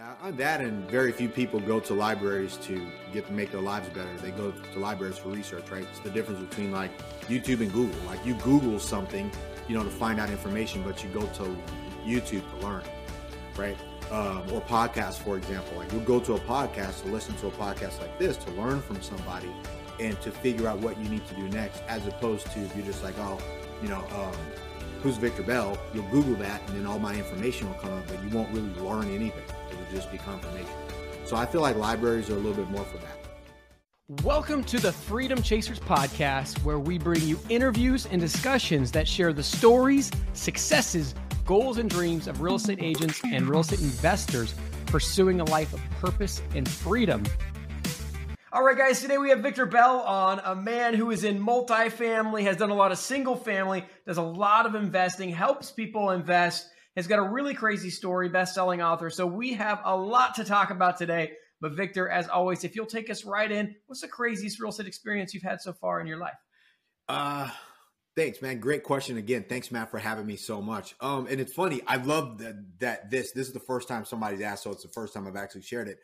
Yeah, on that, and very few people go to libraries to get to make their lives better. They go to libraries for research, right? It's the difference between like YouTube and Google. Like you Google something, you know, to find out information, but you go to YouTube to learn, right? Um, or podcasts, for example. Like you'll go to a podcast to listen to a podcast like this to learn from somebody and to figure out what you need to do next, as opposed to if you're just like, oh, you know, um, who's Victor Bell? You'll Google that, and then all my information will come up, but you won't really learn anything It'll just be confirmation. So I feel like libraries are a little bit more for that. Welcome to the Freedom Chasers podcast, where we bring you interviews and discussions that share the stories, successes, goals, and dreams of real estate agents and real estate investors pursuing a life of purpose and freedom. All right, guys, today we have Victor Bell on, a man who is in multifamily, has done a lot of single family, does a lot of investing, helps people invest has got a really crazy story, best selling author. So we have a lot to talk about today. But Victor, as always, if you'll take us right in, what's the craziest real estate experience you've had so far in your life? Uh, thanks, man. Great question again. Thanks, Matt, for having me so much. Um, and it's funny. I love that, that this this is the first time somebody's asked, so it's the first time I've actually shared it.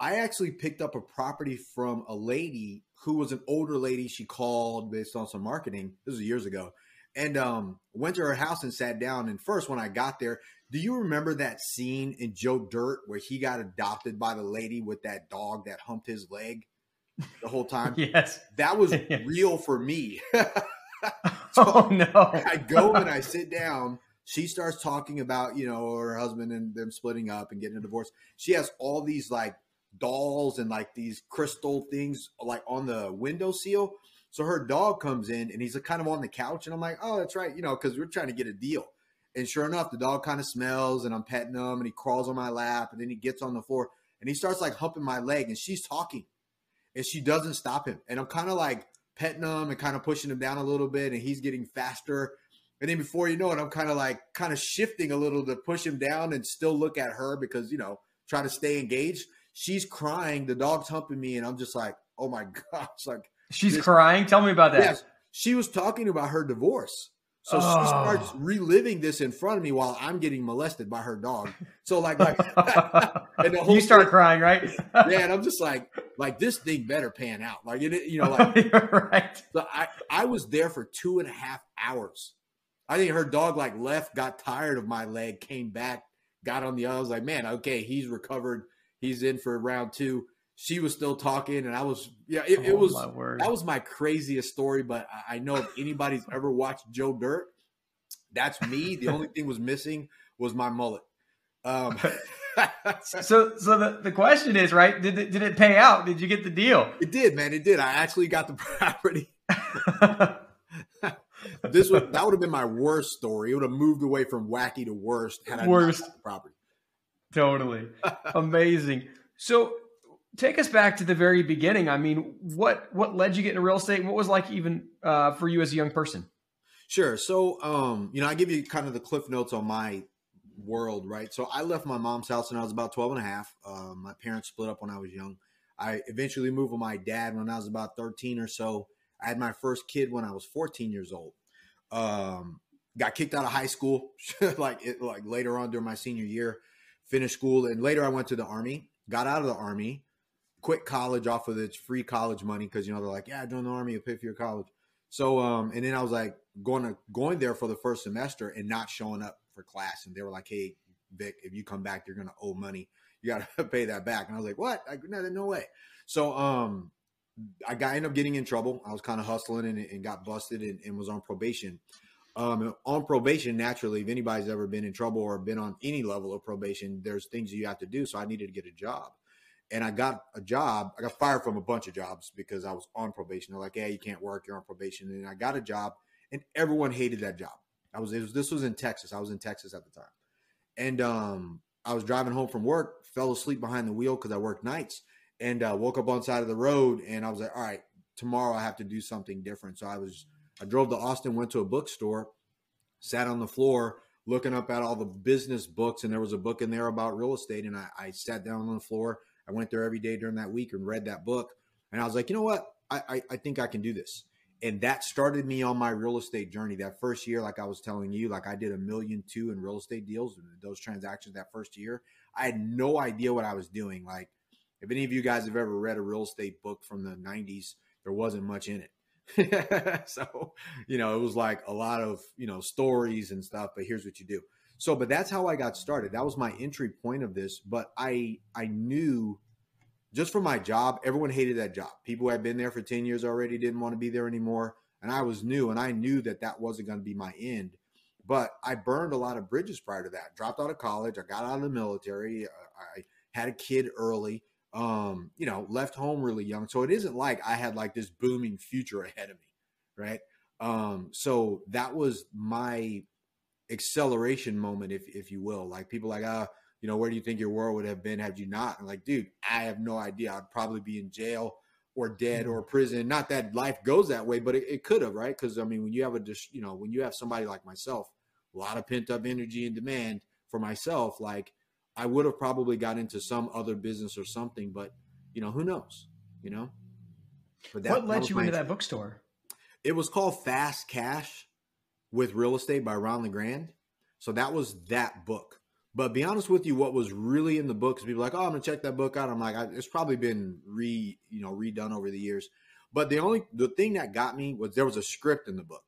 I actually picked up a property from a lady who was an older lady. She called based on some marketing. This was years ago and um, went to her house and sat down. And first, when I got there, do you remember that scene in Joe Dirt where he got adopted by the lady with that dog that humped his leg the whole time? yes, that was real for me. so oh no! I go and I sit down. She starts talking about you know her husband and them splitting up and getting a divorce. She has all these like dolls and like these crystal things like on the window seal so her dog comes in and he's kind of on the couch, and I'm like, oh, that's right, you know, because we're trying to get a deal. And sure enough, the dog kind of smells, and I'm petting him, and he crawls on my lap, and then he gets on the floor, and he starts like humping my leg, and she's talking, and she doesn't stop him, and I'm kind of like petting him and kind of pushing him down a little bit, and he's getting faster. And then before you know it, I'm kind of like kind of shifting a little to push him down and still look at her because you know trying to stay engaged. She's crying, the dog's humping me, and I'm just like, oh my gosh, like She's this, crying. Tell me about that. Yes, she was talking about her divorce. So oh. she starts reliving this in front of me while I'm getting molested by her dog. So like, like and the whole you start thing, crying, right? yeah, and I'm just like, like this thing better pan out. Like it, you know, like right. So I, I was there for two and a half hours. I think her dog like left, got tired of my leg, came back, got on the other. I was like, man, okay, he's recovered. He's in for round two. She was still talking and I was yeah it, oh, it was that was my craziest story but I know if anybody's ever watched Joe Dirt that's me. The only thing was missing was my mullet. Um so so the, the question is right did it, did it pay out? Did you get the deal? It did man it did. I actually got the property. This would that would have been my worst story. It would have moved away from wacky to worst had I worst. property totally amazing so take us back to the very beginning. I mean, what what led you get into real estate? What was like even uh, for you as a young person? Sure. So, um, you know, I give you kind of the cliff notes on my world, right? So I left my mom's house when I was about 12 and a half. Um, my parents split up when I was young. I eventually moved with my dad when I was about 13 or so. I had my first kid when I was 14 years old. Um, got kicked out of high school, like it, like later on during my senior year, finished school. And later I went to the army, got out of the army, quit college off of its free college money because you know they're like, yeah, join the army, you pay for your college. So um, and then I was like going to going there for the first semester and not showing up for class, and they were like, hey, Vic, if you come back, you're gonna owe money. You gotta pay that back. And I was like, what? I, no, no way. So um, I got ended up getting in trouble. I was kind of hustling and, and got busted and, and, was on probation. Um, on probation, naturally, if anybody's ever been in trouble or been on any level of probation, there's things you have to do. So I needed to get a job and I got a job. I got fired from a bunch of jobs because I was on probation. They're like, "Yeah, you can't work. You're on probation." And I got a job, and everyone hated that job. I was, was this was in Texas. I was in Texas at the time, and um, I was driving home from work, fell asleep behind the wheel because I worked nights, and uh, woke up on side of the road, and I was like, "All right, tomorrow I have to do something different." So I was, I drove to Austin, went to a bookstore, sat on the floor looking up at all the business books, and there was a book in there about real estate, and I, I sat down on the floor I went there every day during that week and read that book. And I was like, you know what? I, I, I think I can do this. And that started me on my real estate journey. That first year, like I was telling you, like I did a million two in real estate deals, those transactions that first year. I had no idea what I was doing. Like, if any of you guys have ever read a real estate book from the 90s, there wasn't much in it. so, you know, it was like a lot of, you know, stories and stuff, but here's what you do. So, but that's how I got started. That was my entry point of this, but I I knew just for my job, everyone hated that job. People who had been there for 10 years already didn't want to be there anymore, and I was new and I knew that that wasn't going to be my end. But I burned a lot of bridges prior to that. Dropped out of college, I got out of the military, uh, I had a kid early um, you know, left home really young. So it isn't like I had like this booming future ahead of me, right? Um, so that was my acceleration moment, if if you will. Like people like, ah, uh, you know, where do you think your world would have been had you not? I'm like, dude, I have no idea. I'd probably be in jail or dead or mm-hmm. prison. Not that life goes that way, but it, it could have, right? Because I mean, when you have a, you know, when you have somebody like myself, a lot of pent up energy and demand for myself, like I would have probably got into some other business or something, but you know, who knows? You know. But that, what led you into that bookstore? It was called Fast Cash with Real Estate by Ron LeGrand. So that was that book. But be honest with you, what was really in the book is people like, oh, I'm gonna check that book out. I'm like, I, it's probably been re, you know, redone over the years. But the only the thing that got me was there was a script in the book.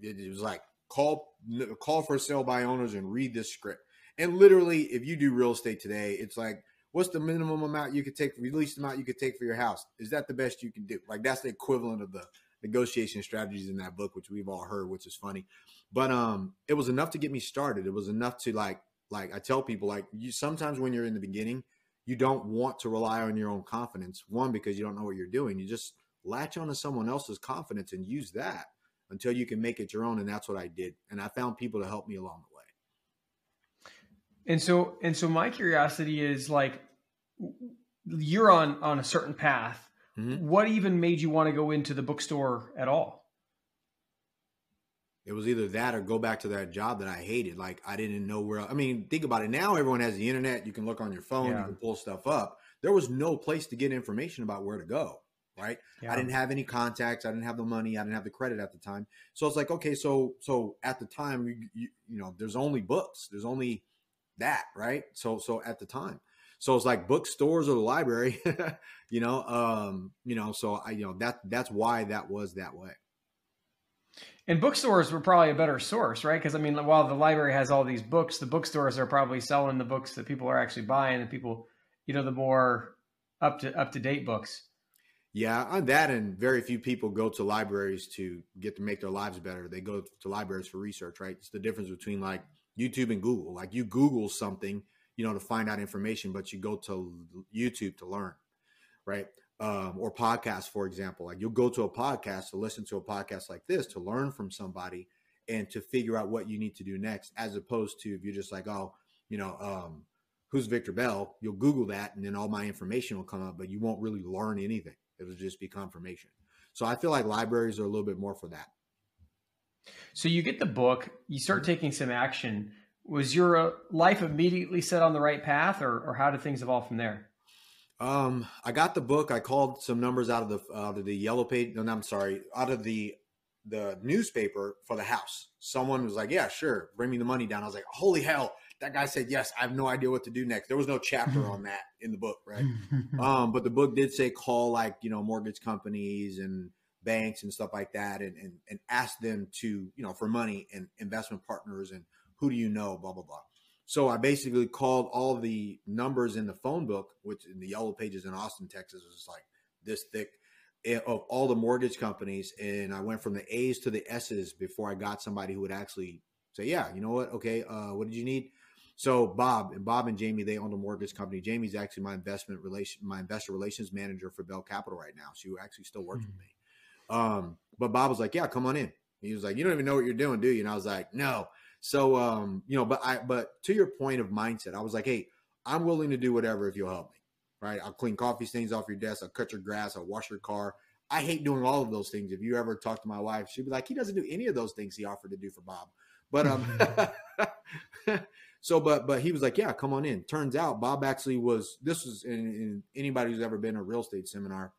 It, it was like call call for sale by owners and read this script. And literally, if you do real estate today, it's like, what's the minimum amount you could take, the least amount you could take for your house? Is that the best you can do? Like that's the equivalent of the negotiation strategies in that book, which we've all heard, which is funny. But um, it was enough to get me started. It was enough to like, like I tell people, like you sometimes when you're in the beginning, you don't want to rely on your own confidence. One, because you don't know what you're doing. You just latch onto someone else's confidence and use that until you can make it your own. And that's what I did. And I found people to help me along the way. And so, and so, my curiosity is like, you're on on a certain path. Mm-hmm. What even made you want to go into the bookstore at all? It was either that or go back to that job that I hated. Like I didn't know where. I mean, think about it. Now everyone has the internet. You can look on your phone. Yeah. You can pull stuff up. There was no place to get information about where to go. Right. Yeah. I didn't have any contacts. I didn't have the money. I didn't have the credit at the time. So it's like, okay, so so at the time, you, you, you know, there's only books. There's only that, right? So so at the time. So it's like bookstores or the library, you know, um, you know, so I you know that that's why that was that way. And bookstores were probably a better source, right? Because I mean, while the library has all these books, the bookstores are probably selling the books that people are actually buying, and people, you know, the more up to up to date books. Yeah, on that, and very few people go to libraries to get to make their lives better. They go to libraries for research, right? It's the difference between like YouTube and Google. Like you Google something, you know, to find out information, but you go to YouTube to learn, right? Um, or podcasts, for example. Like you'll go to a podcast to listen to a podcast like this to learn from somebody and to figure out what you need to do next, as opposed to if you're just like, oh, you know, um, who's Victor Bell? You'll Google that and then all my information will come up, but you won't really learn anything. It'll just be confirmation. So I feel like libraries are a little bit more for that. So you get the book, you start taking some action. Was your uh, life immediately set on the right path, or, or how did things evolve from there? Um, I got the book. I called some numbers out of the out of the yellow page. No, I'm sorry, out of the the newspaper for the house. Someone was like, "Yeah, sure, bring me the money down." I was like, "Holy hell!" That guy said, "Yes." I have no idea what to do next. There was no chapter on that in the book, right? um, but the book did say call like you know mortgage companies and banks and stuff like that and, and, and ask them to, you know, for money and investment partners and who do you know, blah, blah, blah. So I basically called all the numbers in the phone book, which in the yellow pages in Austin, Texas, was like this thick eh, of all the mortgage companies. And I went from the A's to the S's before I got somebody who would actually say, yeah, you know what? Okay. Uh, what did you need? So Bob and Bob and Jamie, they own a mortgage company. Jamie's actually my investment relation, my investor relations manager for Bell Capital right now. She actually still works mm-hmm. with me. Um, but Bob was like, "Yeah, come on in." He was like, "You don't even know what you're doing, do you?" And I was like, "No." So, um, you know, but I, but to your point of mindset, I was like, "Hey, I'm willing to do whatever if you'll help me." Right? I'll clean coffee stains off your desk. I'll cut your grass. I'll wash your car. I hate doing all of those things. If you ever talk to my wife, she'd be like, "He doesn't do any of those things he offered to do for Bob." But um, so but but he was like, "Yeah, come on in." Turns out Bob actually was. This was in, in anybody who's ever been a real estate seminar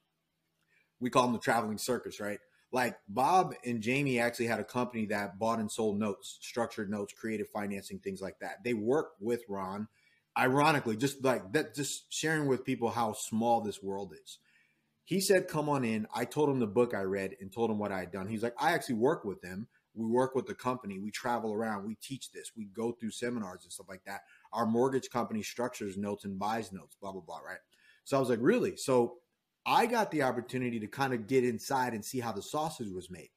we call them the traveling circus, right? Like Bob and Jamie actually had a company that bought and sold notes, structured notes, creative financing, things like that. They work with Ron. ironically, just like that, just sharing with people how small this world is. He said, "Come on in." I told him the book I read and told him what I had done. He's like, "I actually work with them. We work with the company. We travel around. We teach this. We go through seminars and stuff like that. Our mortgage company structures notes and buys notes. Blah blah blah. Right." So I was like, "Really?" So I got the opportunity to kind of get inside and see how the sausage was made.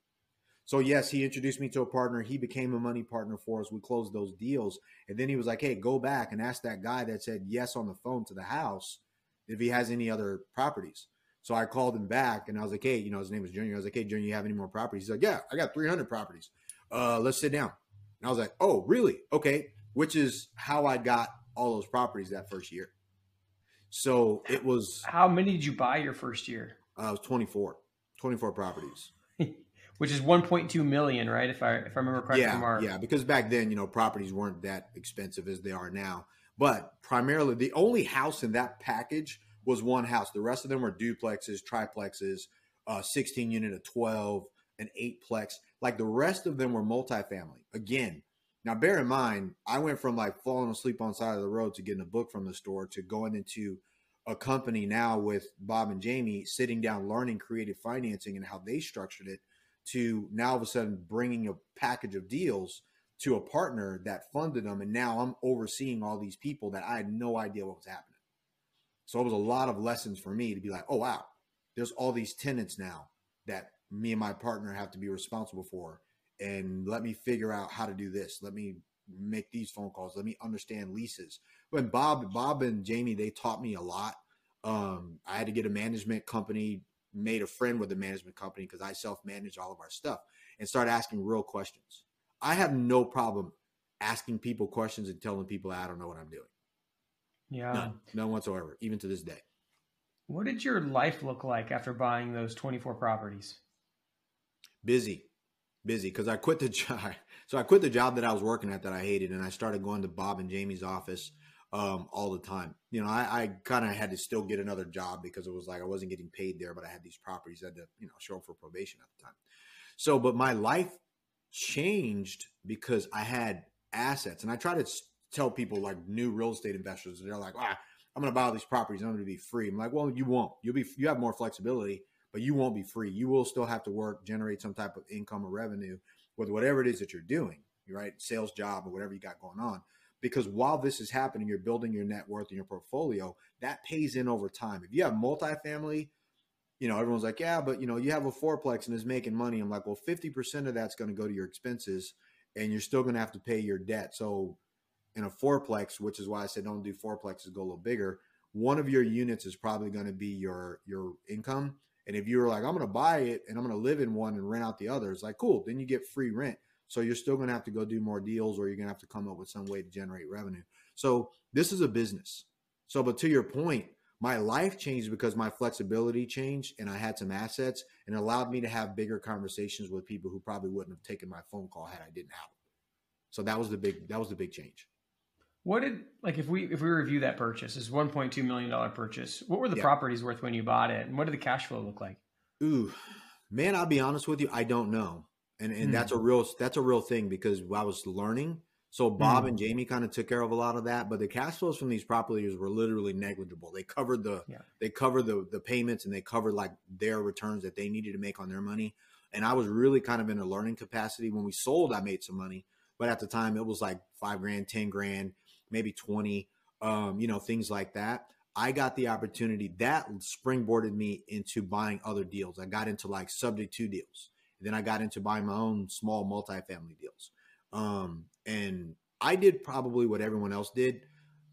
So yes, he introduced me to a partner. He became a money partner for us. We closed those deals, and then he was like, "Hey, go back and ask that guy that said yes on the phone to the house if he has any other properties." So I called him back, and I was like, "Hey, you know, his name was Junior." I was like, "Hey, Junior, you have any more properties?" He's like, "Yeah, I got 300 properties. Uh, let's sit down." And I was like, "Oh, really? Okay." Which is how I got all those properties that first year. So it was. How many did you buy your first year? Uh, I was 24, 24 properties. Which is 1.2 million, right? If I if I remember correctly. Yeah, yeah. Because back then, you know, properties weren't that expensive as they are now. But primarily, the only house in that package was one house. The rest of them were duplexes, triplexes, uh, 16 unit, a 12, an eight plex. Like the rest of them were multifamily. Again, now, bear in mind, I went from like falling asleep on side of the road to getting a book from the store to going into a company now with Bob and Jamie sitting down, learning creative financing and how they structured it, to now all of a sudden bringing a package of deals to a partner that funded them. And now I'm overseeing all these people that I had no idea what was happening. So it was a lot of lessons for me to be like, oh, wow, there's all these tenants now that me and my partner have to be responsible for and let me figure out how to do this. Let me make these phone calls. Let me understand leases. When Bob, Bob and Jamie, they taught me a lot. Um, I had to get a management company, made a friend with a management company because I self manage all of our stuff and start asking real questions. I have no problem asking people questions and telling people I don't know what I'm doing. Yeah. None, none whatsoever, even to this day. What did your life look like after buying those 24 properties? Busy busy because I quit the job. So I quit the job that I was working at that I hated, and I started going to Bob and Jamie's office um, all the time. You know, I, I kind of had to still get another job because it was like I wasn't getting paid there, but I had these properties I had to you know show up for probation at the time. So, but my life changed because I had assets, and I try to tell people like new real estate investors, and they're like, ah, I'm going to buy all these properties. I'm going to be free. I'm like, well, you won't. You'll be. You have more flexibility but you won't be free. You will still have to work, generate some type of income or revenue with whatever it is that you're doing, right? Sales job or whatever you got going on. Because while this is happening, you're building your net worth and your portfolio. That pays in over time. If you have multifamily, you know, everyone's like, yeah, but you know, you have a fourplex and is making money. I'm like, well, 50% of that's going to go to your expenses and you're still going to have to pay your debt. So in a fourplex, which is why I said don't do fourplexes, go a little bigger. One of your units is probably going to be your your income and if you were like, I'm going to buy it and I'm going to live in one and rent out the other, it's like, cool, then you get free rent. So you're still going to have to go do more deals or you're going to have to come up with some way to generate revenue. So this is a business. So, but to your point, my life changed because my flexibility changed and I had some assets and allowed me to have bigger conversations with people who probably wouldn't have taken my phone call had I didn't have it. So that was the big that was the big change. What did like if we if we review that purchase, this one point two million dollar purchase, what were the yeah. properties worth when you bought it, and what did the cash flow look like? Ooh, man, I'll be honest with you, I don't know, and and hmm. that's a real that's a real thing because I was learning. So Bob hmm. and Jamie kind of took care of a lot of that, but the cash flows from these properties were literally negligible. They covered the yeah. they covered the the payments and they covered like their returns that they needed to make on their money. And I was really kind of in a learning capacity. When we sold, I made some money, but at the time it was like five grand, ten grand maybe 20, um, you know, things like that. I got the opportunity that springboarded me into buying other deals. I got into like subject to deals. And then I got into buying my own small multifamily deals. Um, and I did probably what everyone else did.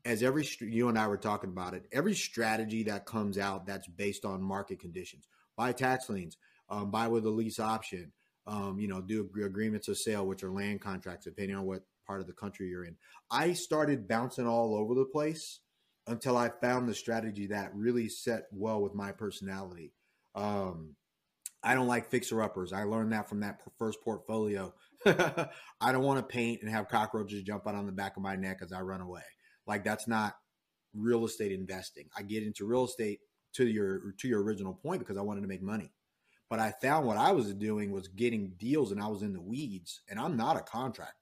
As every you and I were talking about it, every strategy that comes out that's based on market conditions, buy tax liens, um, buy with a lease option, um, you know, do agreements of sale, which are land contracts, depending on what part of the country you're in. I started bouncing all over the place until I found the strategy that really set well with my personality. Um, I don't like fixer uppers. I learned that from that first portfolio. I don't want to paint and have cockroaches jump out on the back of my neck as I run away. Like that's not real estate investing. I get into real estate to your to your original point because I wanted to make money. But I found what I was doing was getting deals and I was in the weeds and I'm not a contractor.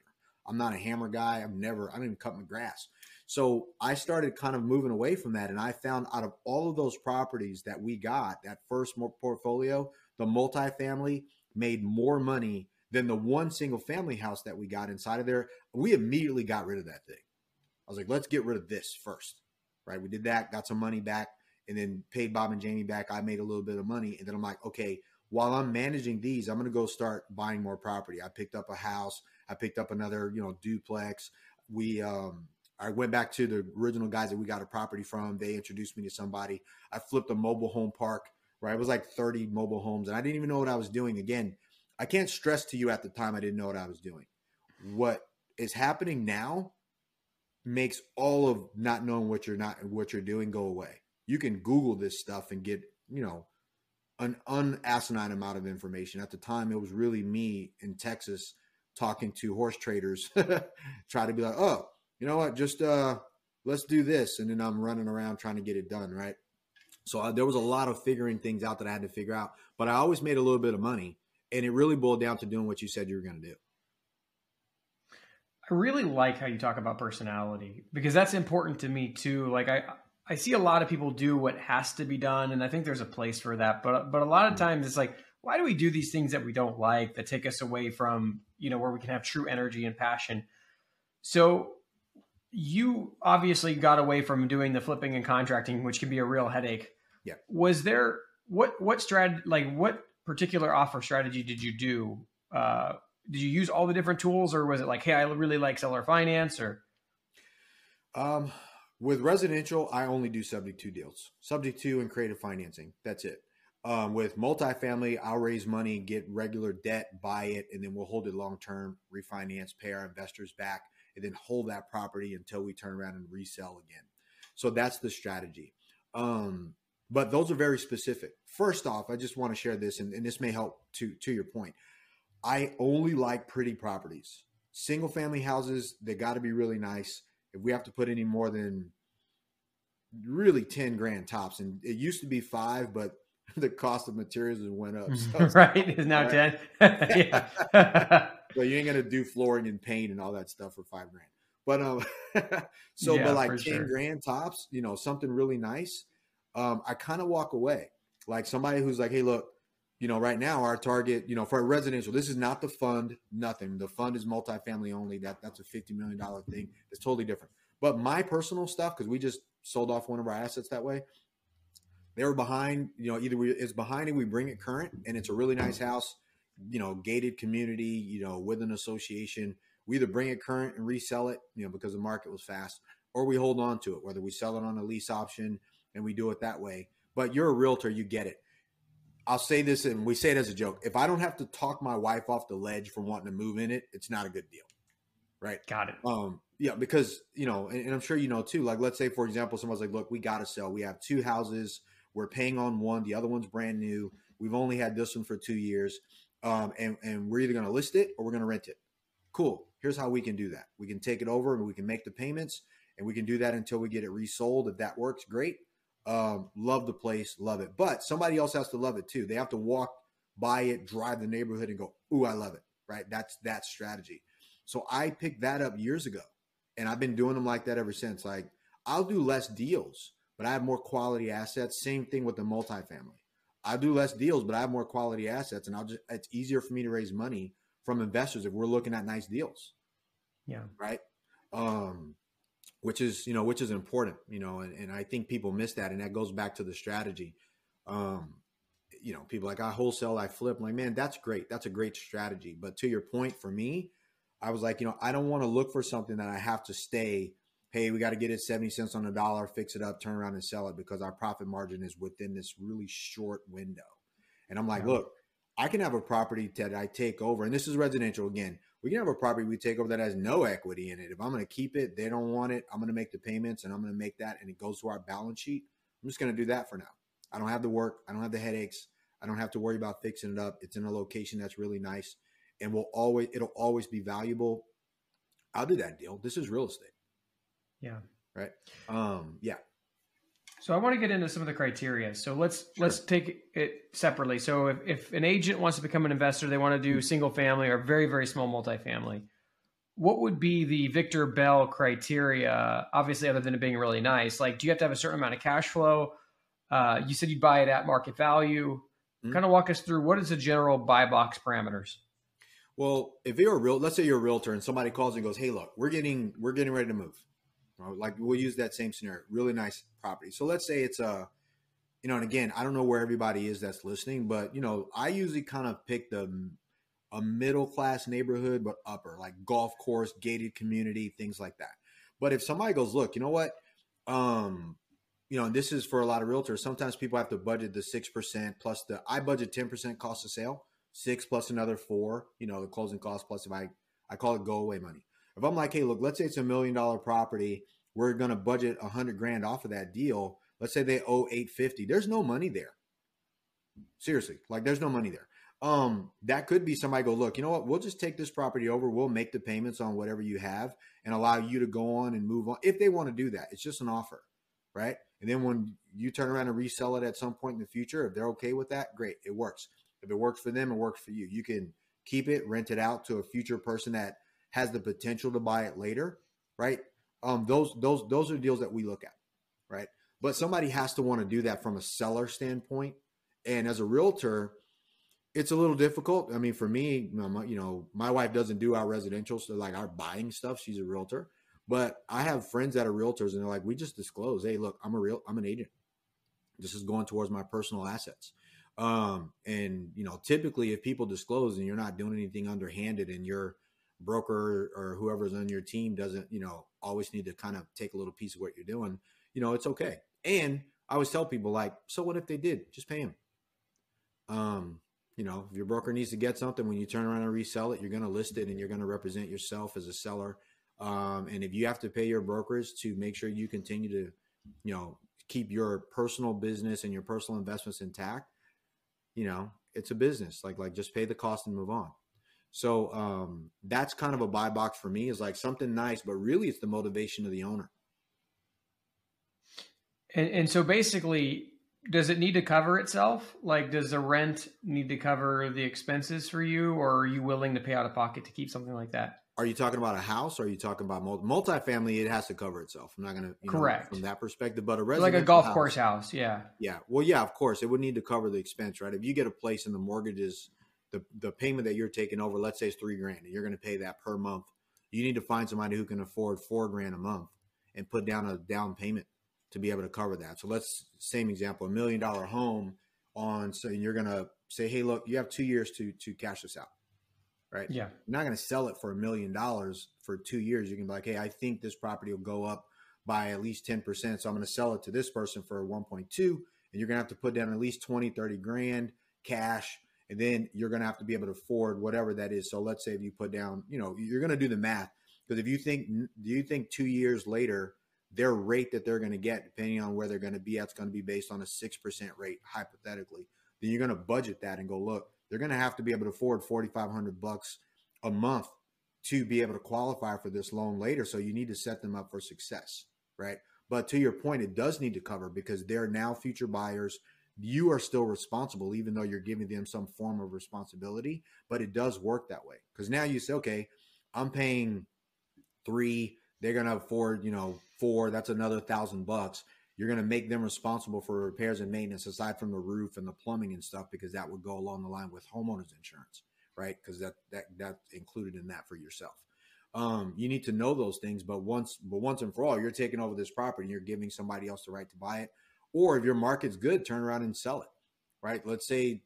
I'm not a hammer guy. I've never, I don't even cut my grass. So I started kind of moving away from that. And I found out of all of those properties that we got, that first portfolio, the multifamily made more money than the one single family house that we got inside of there. We immediately got rid of that thing. I was like, let's get rid of this first. Right. We did that, got some money back, and then paid Bob and Jamie back. I made a little bit of money. And then I'm like, okay, while I'm managing these, I'm going to go start buying more property. I picked up a house. I picked up another, you know, duplex. We, um, I went back to the original guys that we got a property from. They introduced me to somebody. I flipped a mobile home park, right? It was like 30 mobile homes, and I didn't even know what I was doing. Again, I can't stress to you at the time I didn't know what I was doing. What is happening now makes all of not knowing what you're not what you're doing go away. You can Google this stuff and get, you know, an unasinine amount of information. At the time, it was really me in Texas talking to horse traders, try to be like, oh, you know what, just uh, let's do this, and then I'm running around trying to get it done, right? So uh, there was a lot of figuring things out that I had to figure out, but I always made a little bit of money, and it really boiled down to doing what you said you were going to do. I really like how you talk about personality because that's important to me too. Like I I see a lot of people do what has to be done and I think there's a place for that. But but a lot of mm. times it's like why do we do these things that we don't like that take us away from, you know, where we can have true energy and passion. So you obviously got away from doing the flipping and contracting, which can be a real headache. Yeah. Was there what what strat like what particular offer strategy did you do uh, did you use all the different tools or was it like hey i really like seller finance or um with residential i only do subject to deals subject to and creative financing that's it um, with multifamily i'll raise money get regular debt buy it and then we'll hold it long term refinance pay our investors back and then hold that property until we turn around and resell again so that's the strategy um, but those are very specific first off i just want to share this and, and this may help to to your point I only like pretty properties. Single family houses, they got to be really nice. If we have to put any more than really 10 grand tops, and it used to be five, but the cost of materials went up. So right. It's now 10. yeah. but you ain't going to do flooring and paint and all that stuff for five grand. But, um, so, yeah, but like 10 sure. grand tops, you know, something really nice. Um, I kind of walk away. Like somebody who's like, hey, look, you know, right now our target, you know, for a residential, this is not the fund, nothing. The fund is multifamily only. That that's a fifty million dollar thing. It's totally different. But my personal stuff, because we just sold off one of our assets that way, they were behind. You know, either we, it's behind and we bring it current, and it's a really nice house. You know, gated community. You know, with an association. We either bring it current and resell it, you know, because the market was fast, or we hold on to it, whether we sell it on a lease option and we do it that way. But you're a realtor, you get it I'll say this, and we say it as a joke. If I don't have to talk my wife off the ledge from wanting to move in it, it's not a good deal, right? Got it. Um, yeah, because you know, and, and I'm sure you know too. Like, let's say for example, someone's like, "Look, we got to sell. We have two houses. We're paying on one. The other one's brand new. We've only had this one for two years, um, and and we're either going to list it or we're going to rent it. Cool. Here's how we can do that. We can take it over and we can make the payments, and we can do that until we get it resold. If that works, great. Um, love the place, love it. But somebody else has to love it too. They have to walk by it, drive the neighborhood, and go, "Ooh, I love it." Right? That's that strategy. So I picked that up years ago, and I've been doing them like that ever since. Like I'll do less deals, but I have more quality assets. Same thing with the multifamily. I do less deals, but I have more quality assets, and I'll just it's easier for me to raise money from investors if we're looking at nice deals. Yeah. Right. Um, which is you know which is important you know and, and i think people miss that and that goes back to the strategy um you know people like i wholesale i flip I'm like man that's great that's a great strategy but to your point for me i was like you know i don't want to look for something that i have to stay hey we got to get it 70 cents on the dollar fix it up turn around and sell it because our profit margin is within this really short window and i'm like look i can have a property that i take over and this is residential again we can have a property we take over that has no equity in it. If I'm going to keep it, they don't want it. I'm going to make the payments and I'm going to make that and it goes to our balance sheet. I'm just going to do that for now. I don't have the work. I don't have the headaches. I don't have to worry about fixing it up. It's in a location that's really nice and will always, it'll always be valuable. I'll do that deal. This is real estate. Yeah. Right. Um, yeah. So I want to get into some of the criteria. So let's sure. let's take it separately. So if, if an agent wants to become an investor, they want to do single family or very very small multifamily. what would be the Victor Bell criteria? Obviously, other than it being really nice, like do you have to have a certain amount of cash flow? Uh, you said you'd buy it at market value. Mm-hmm. Kind of walk us through what is the general buy box parameters. Well, if you're a real, let's say you're a realtor and somebody calls and goes, "Hey, look, we're getting we're getting ready to move." Like we'll use that same scenario. Really nice property. So let's say it's a, you know, and again, I don't know where everybody is that's listening, but you know, I usually kind of pick the a middle class neighborhood, but upper, like golf course, gated community, things like that. But if somebody goes, look, you know what? Um, you know, this is for a lot of realtors. Sometimes people have to budget the six percent plus the I budget ten percent cost of sale, six plus another four. You know, the closing cost plus if I I call it go away money. If I'm like, hey, look, let's say it's a million dollar property, we're gonna budget a hundred grand off of that deal. Let's say they owe eight fifty. There's no money there. Seriously, like there's no money there um, that could be somebody go, look, you know what? We'll just take this property over. We'll make the payments on whatever you have and allow you to go on and move on if they want to do that. It's just an offer, right? And then when you turn around and resell it at some point in the future, if they're okay with that, great, it works. If it works for them, it works for you. You can keep it, rent it out to a future person that has the potential to buy it later, right? Um, those those those are deals that we look at, right? But somebody has to want to do that from a seller standpoint. And as a realtor, it's a little difficult. I mean, for me, you know, my wife doesn't do our residential, so like our buying stuff. She's a realtor, but I have friends that are realtors, and they're like, we just disclose, hey, look, I'm a real, I'm an agent. This is going towards my personal assets. Um, and you know, typically, if people disclose and you're not doing anything underhanded, and your broker or whoever's on your team doesn't, you know, always need to kind of take a little piece of what you're doing, you know, it's okay. And I always tell people like, so what if they did? Just pay them. Um, you know, if your broker needs to get something, when you turn around and resell it, you're going to list it and you're going to represent yourself as a seller. Um, and if you have to pay your brokers to make sure you continue to, you know, keep your personal business and your personal investments intact, you know, it's a business. Like, like just pay the cost and move on. So um, that's kind of a buy box for me is like something nice, but really it's the motivation of the owner. And, and so basically, does it need to cover itself? Like, does the rent need to cover the expenses for you, or are you willing to pay out of pocket to keep something like that? Are you talking about a house? Or are you talking about multi- multifamily? It has to cover itself. I'm not going to correct know, from that perspective, but a like a golf house, course house, yeah, yeah. Well, yeah, of course, it would need to cover the expense, right? If you get a place and the mortgage is the the payment that you're taking over, let's say it's three grand, and you're going to pay that per month, you need to find somebody who can afford four grand a month and put down a down payment to be able to cover that. So let's same example, a million dollar home on so you're gonna say, hey, look, you have two years to to cash this out. Right. Yeah. You're not gonna sell it for a million dollars for two years. You can be like, hey, I think this property will go up by at least 10%. So I'm gonna sell it to this person for 1.2, and you're gonna have to put down at least 20, 30 grand cash. And then you're gonna have to be able to afford whatever that is. So let's say if you put down, you know, you're gonna do the math. Because if you think do you think two years later their rate that they're going to get, depending on where they're going to be at, is going to be based on a 6% rate, hypothetically. Then you're going to budget that and go, look, they're going to have to be able to afford 4,500 bucks a month to be able to qualify for this loan later. So you need to set them up for success, right? But to your point, it does need to cover because they're now future buyers. You are still responsible, even though you're giving them some form of responsibility. But it does work that way because now you say, okay, I'm paying three. They're going to afford, you know, four, that's another thousand bucks. You're going to make them responsible for repairs and maintenance aside from the roof and the plumbing and stuff because that would go along the line with homeowners insurance, right? Because that that that's included in that for yourself. Um, you need to know those things, but once but once and for all, you're taking over this property and you're giving somebody else the right to buy it. Or if your market's good, turn around and sell it, right? Let's say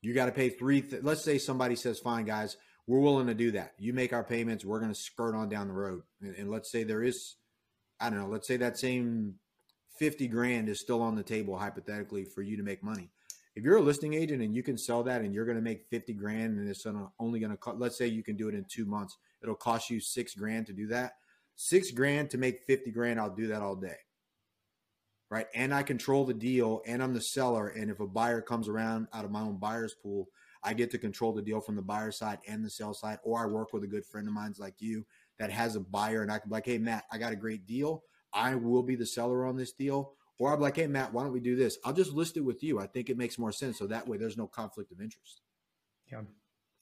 you got to pay three. Th- let's say somebody says, "Fine, guys, we're willing to do that. You make our payments. We're going to skirt on down the road." And, and let's say there is I don't know, let's say that same 50 grand is still on the table hypothetically for you to make money. If you're a listing agent and you can sell that and you're going to make 50 grand and it's only going to, let's say you can do it in two months, it'll cost you six grand to do that. Six grand to make 50 grand, I'll do that all day. Right. And I control the deal and I'm the seller. And if a buyer comes around out of my own buyer's pool, I get to control the deal from the buyer side and the sell side, or I work with a good friend of mine's like you that has a buyer and I can be like, hey, Matt, I got a great deal. I will be the seller on this deal. Or I'm like, hey, Matt, why don't we do this? I'll just list it with you. I think it makes more sense. So that way there's no conflict of interest. Yeah.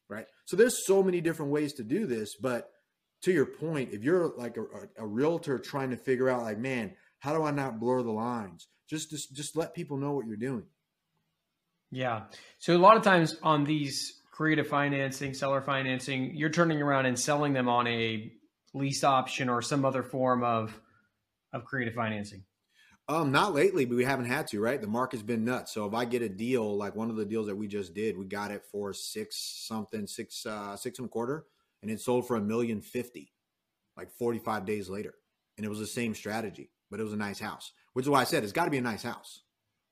Right. So there's so many different ways to do this, but to your point, if you're like a, a, realtor trying to figure out, like, man, how do I not blur the lines? Just, just, just let people know what you're doing. Yeah. So a lot of times on these creative financing, seller financing, you're turning around and selling them on a lease option or some other form of of creative financing. Um, not lately, but we haven't had to, right? The market's been nuts. So if I get a deal like one of the deals that we just did, we got it for six something, six uh six and a quarter, and it sold for a million fifty, like 45 days later. And it was the same strategy, but it was a nice house. Which is why I said it's got to be a nice house.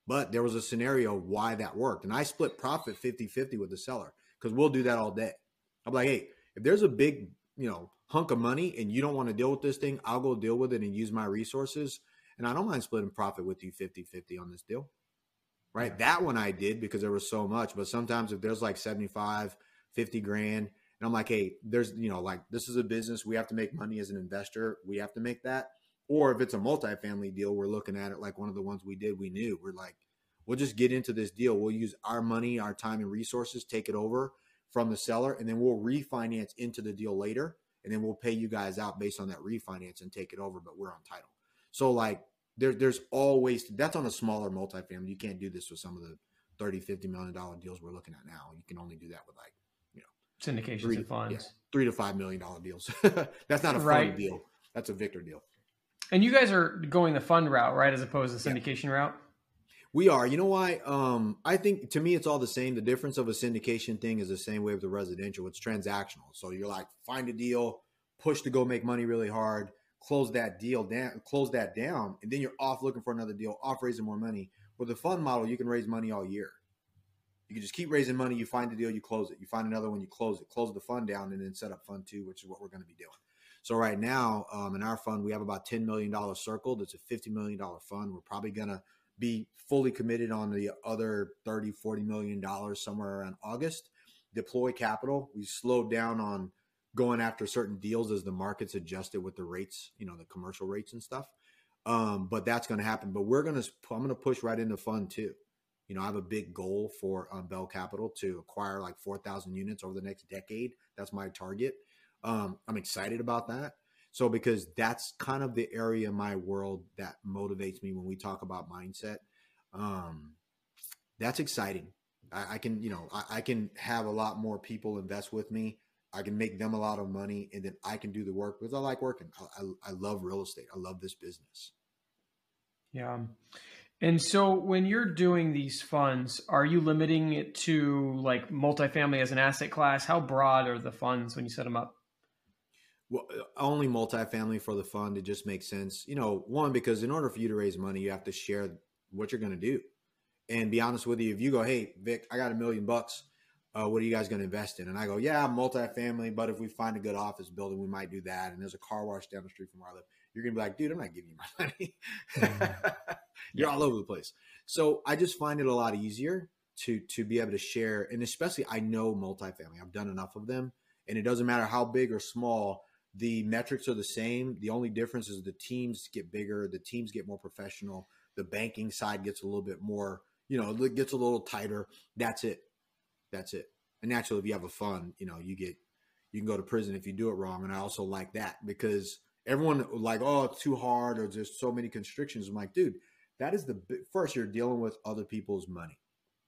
But there was a scenario why that worked. And I split profit 50-50 with the seller because we'll do that all day. I'm like, hey, if there's a big, you know, hunk of money and you don't want to deal with this thing, I'll go deal with it and use my resources. And I don't mind splitting profit with you 50 50 on this deal. Right. Yeah. That one I did because there was so much. But sometimes if there's like 75, 50 grand, and I'm like, hey, there's, you know, like this is a business. We have to make money as an investor. We have to make that. Or if it's a multifamily deal, we're looking at it like one of the ones we did, we knew. We're like, we'll just get into this deal. We'll use our money, our time, and resources, take it over from the seller, and then we'll refinance into the deal later and then we'll pay you guys out based on that refinance and take it over, but we're on title. So like there, there's always that's on a smaller multifamily. You can't do this with some of the 30, 50 million dollar deals we're looking at now. You can only do that with like, you know, syndications three, and funds. Yeah, three to five million dollar deals. that's not a right. deal. That's a Victor deal. And you guys are going the fund route, right? As opposed to syndication yeah. route? We are. You know why? Um, I think to me it's all the same. The difference of a syndication thing is the same way with the residential. It's transactional. So you're like find a deal, push to go make money really hard, close that deal down, close that down, and then you're off looking for another deal, off raising more money. With the fund model, you can raise money all year. You can just keep raising money. You find a deal, you close it. You find another one, you close it. Close the fund down, and then set up fund two, which is what we're going to be doing. So right now, um, in our fund, we have about ten million dollars circled. It's a fifty million dollar fund. We're probably going to be fully committed on the other 30 40 million dollars somewhere around august. Deploy capital. We slowed down on going after certain deals as the markets adjusted with the rates you know the commercial rates and stuff. Um, but that's going to happen. But we're going to i'm going to push right into fund two. You know i have a big goal for um, bell capital to acquire like 4000 units over the next decade. That's my target um, i'm excited about that so because that's kind of the area in my world that motivates me when we talk about mindset. Um, that's exciting. I, I can, you know, I, I, can have a lot more people invest with me. I can make them a lot of money, and then I can do the work because I like working. I, I, I love real estate. I love this business. Yeah. And so when you're doing these funds, are you limiting it to like multifamily as an asset class? How broad are the funds when you set them up? Well, uh, only multifamily for the fund. It just makes sense. You know, one because in order for you to raise money, you have to share what you're going to do. And be honest with you, if you go, hey Vic, I got a million bucks. Uh, what are you guys going to invest in? And I go, yeah, multifamily, but if we find a good office building, we might do that. And there's a car wash down the street from where I live. You're going to be like, dude, I'm not giving you my money. Mm-hmm. you're yeah. all over the place. So I just find it a lot easier to to be able to share, and especially I know multifamily. I've done enough of them, and it doesn't matter how big or small the metrics are the same. The only difference is the teams get bigger, the teams get more professional, the banking side gets a little bit more, you know, it gets a little tighter. That's it. That's it. And naturally, if you have a fund, you know, you get you can go to prison if you do it wrong. And I also like that because everyone like, oh, it's too hard or there's so many constrictions. I'm like, dude, that is the first you're dealing with other people's money.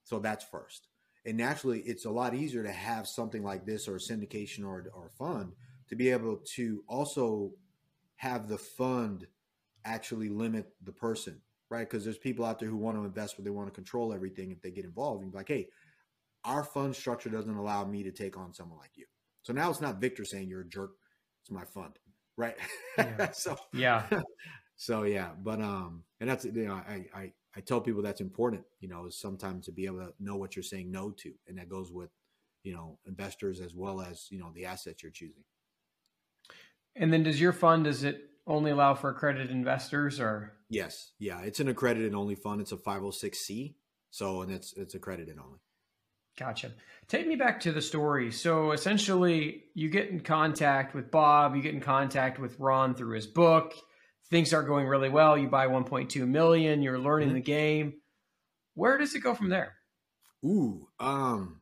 So that's first. And naturally, it's a lot easier to have something like this or a syndication or, or fund to be able to also have the fund actually limit the person, right? Because there's people out there who want to invest, but they want to control everything if they get involved. And be like, hey, our fund structure doesn't allow me to take on someone like you. So now it's not Victor saying you're a jerk. It's my fund, right? Yeah. so yeah. so yeah, but um, and that's you know I I I tell people that's important. You know, is sometimes to be able to know what you're saying no to, and that goes with you know investors as well as you know the assets you're choosing. And then does your fund does it only allow for accredited investors or Yes. Yeah, it's an accredited only fund. It's a 506c. So and it's it's accredited only. Gotcha. Take me back to the story. So essentially, you get in contact with Bob, you get in contact with Ron through his book. Things are going really well. You buy 1.2 million, you're learning mm-hmm. the game. Where does it go from there? Ooh, um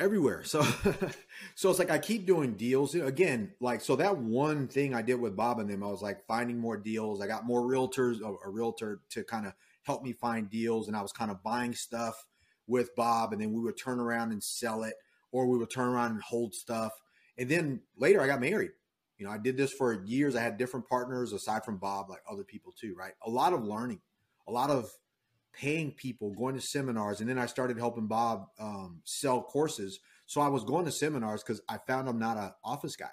everywhere. So, so it's like I keep doing deals again. Like so, that one thing I did with Bob and them, I was like finding more deals. I got more realtors, a, a realtor to kind of help me find deals, and I was kind of buying stuff with Bob, and then we would turn around and sell it, or we would turn around and hold stuff. And then later, I got married. You know, I did this for years. I had different partners aside from Bob, like other people too, right? A lot of learning, a lot of paying people, going to seminars, and then I started helping Bob um, sell courses. So I was going to seminars because I found I'm not an office guy,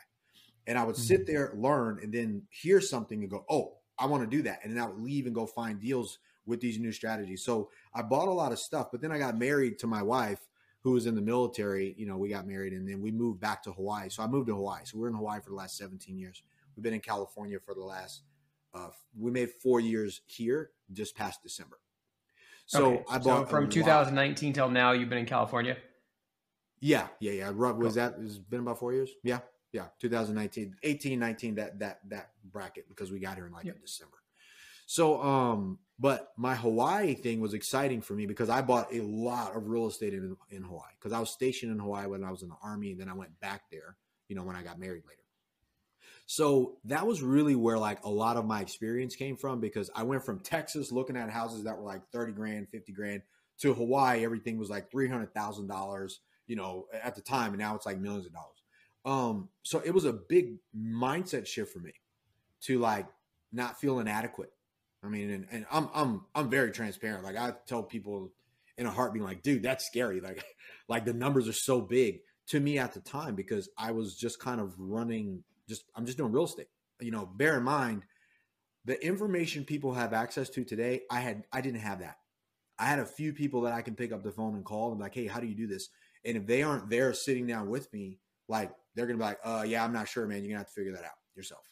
and I would mm-hmm. sit there, learn, and then hear something and go, "Oh, I want to do that," and then I would leave and go find deals with these new strategies. So I bought a lot of stuff, but then I got married to my wife who was in the military. You know, we got married and then we moved back to Hawaii. So I moved to Hawaii. So we're in Hawaii for the last 17 years. We've been in California for the last, uh, we made four years here just past December. So okay. I bought so from 2019 till now. You've been in California. Yeah, yeah, yeah. Was that has been about four years? Yeah, yeah. 2019, 18, 19. That that that bracket because we got here in like yep. in December. So, um, but my Hawaii thing was exciting for me because I bought a lot of real estate in in Hawaii because I was stationed in Hawaii when I was in the army, and then I went back there. You know, when I got married later. So that was really where like a lot of my experience came from because I went from Texas looking at houses that were like 30 grand, 50 grand to Hawaii, everything was like $300,000, you know, at the time. And now it's like millions of dollars. Um, so it was a big mindset shift for me to like not feel inadequate. I mean, and, and I'm, I'm, I'm very transparent. Like I tell people in a heartbeat, like, dude, that's scary. Like, like the numbers are so big to me at the time because I was just kind of running just I'm just doing real estate. You know, bear in mind the information people have access to today. I had I didn't have that. I had a few people that I can pick up the phone and call and be like, hey, how do you do this? And if they aren't there sitting down with me, like they're gonna be like, uh, yeah, I'm not sure, man. You're gonna have to figure that out yourself.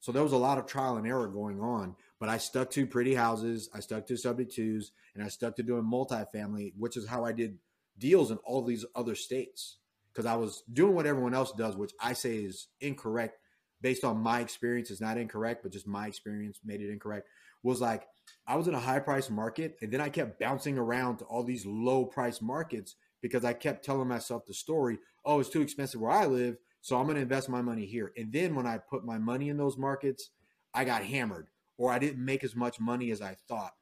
So there was a lot of trial and error going on, but I stuck to pretty houses, I stuck to subject twos, and I stuck to doing multifamily, which is how I did deals in all these other states because I was doing what everyone else does, which I say is incorrect based on my experience. It's not incorrect, but just my experience made it incorrect. Was like I was in a high price market and then I kept bouncing around to all these low price markets because I kept telling myself the story, oh, it's too expensive where I live. So I'm going to invest my money here. And then when I put my money in those markets, I got hammered or I didn't make as much money as I thought.